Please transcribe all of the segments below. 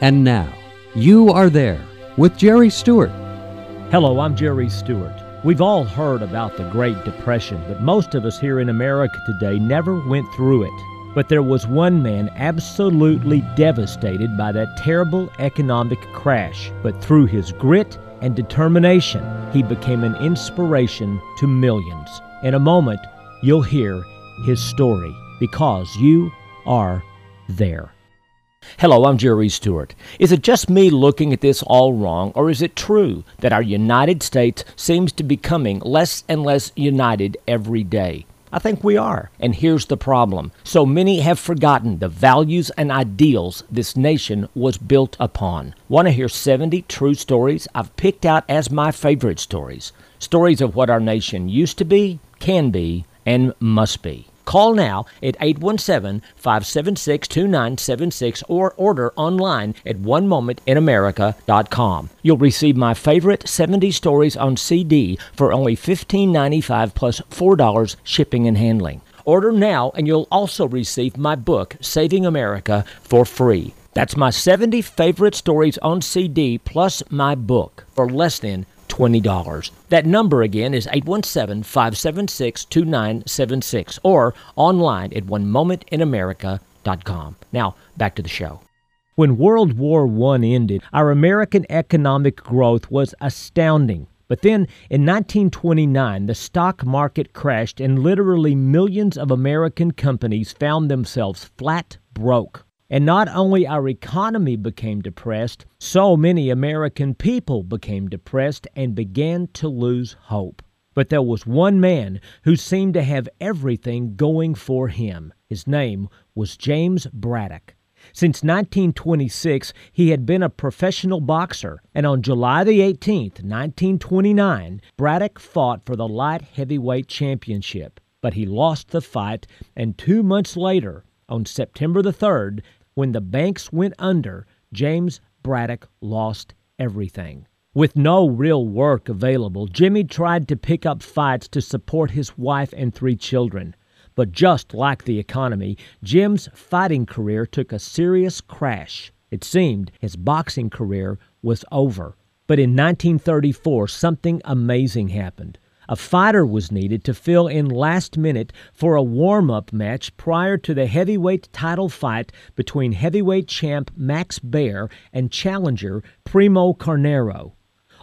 And now, you are there with Jerry Stewart. Hello, I'm Jerry Stewart. We've all heard about the Great Depression, but most of us here in America today never went through it. But there was one man absolutely devastated by that terrible economic crash. But through his grit and determination, he became an inspiration to millions. In a moment, you'll hear his story because you are there. Hello, I'm Jerry Stewart. Is it just me looking at this all wrong, or is it true that our United States seems to be becoming less and less united every day? I think we are. And here's the problem so many have forgotten the values and ideals this nation was built upon. Want to hear 70 true stories I've picked out as my favorite stories? Stories of what our nation used to be, can be, and must be. Call now at 817 576 2976 or order online at onemomentinamerica.com. You'll receive my favorite 70 stories on CD for only $15.95 plus $4 shipping and handling. Order now and you'll also receive my book, Saving America, for free. That's my 70 favorite stories on CD plus my book for less than $20. That number again is 817 576 2976 or online at onemomentinamerica.com. Now, back to the show. When World War I ended, our American economic growth was astounding. But then in 1929, the stock market crashed and literally millions of American companies found themselves flat broke. And not only our economy became depressed, so many American people became depressed and began to lose hope. But there was one man who seemed to have everything going for him. His name was James Braddock. Since 1926, he had been a professional boxer, and on July the 18th, 1929, Braddock fought for the light heavyweight championship. But he lost the fight, and two months later, on September the 3rd, when the banks went under, James Braddock lost everything. With no real work available, Jimmy tried to pick up fights to support his wife and three children. But just like the economy, Jim's fighting career took a serious crash. It seemed his boxing career was over. But in 1934, something amazing happened. A fighter was needed to fill in last minute for a warm up match prior to the heavyweight title fight between heavyweight champ Max Baer and challenger Primo Carnera.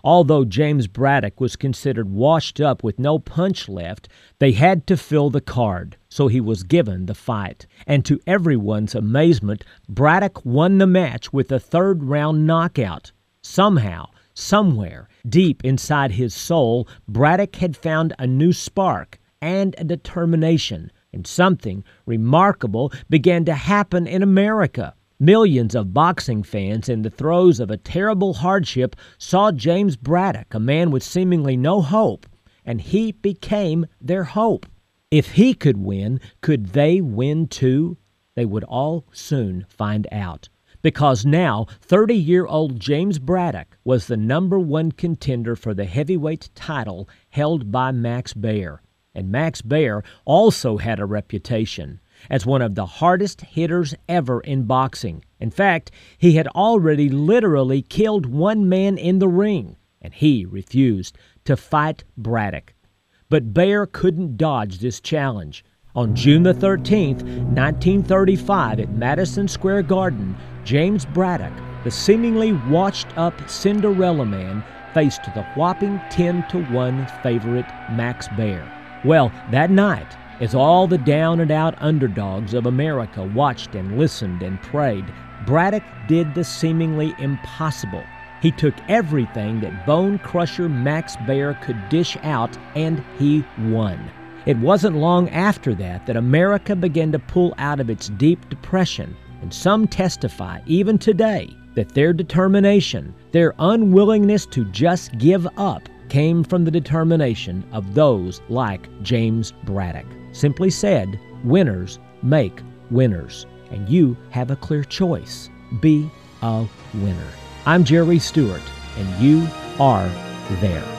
Although James Braddock was considered washed up with no punch left, they had to fill the card, so he was given the fight. And to everyone's amazement, Braddock won the match with a third round knockout. Somehow, Somewhere, deep inside his soul, Braddock had found a new spark and a determination, and something remarkable began to happen in America. Millions of boxing fans in the throes of a terrible hardship saw James Braddock, a man with seemingly no hope, and he became their hope. If he could win, could they win too? They would all soon find out because now 30 year old James Braddock was the number one contender for the heavyweight title held by Max Baer. And Max Baer also had a reputation as one of the hardest hitters ever in boxing. In fact, he had already literally killed one man in the ring, and he refused to fight Braddock. But Baer couldn't dodge this challenge. On June the 13th, 1935, at Madison Square Garden, James Braddock, the seemingly washed up Cinderella man, faced the whopping 10 to 1 favorite Max Baer. Well, that night, as all the down and out underdogs of America watched and listened and prayed, Braddock did the seemingly impossible. He took everything that bone crusher Max Baer could dish out and he won. It wasn't long after that that America began to pull out of its deep depression, and some testify, even today, that their determination, their unwillingness to just give up, came from the determination of those like James Braddock. Simply said, winners make winners, and you have a clear choice. Be a winner. I'm Jerry Stewart, and you are there.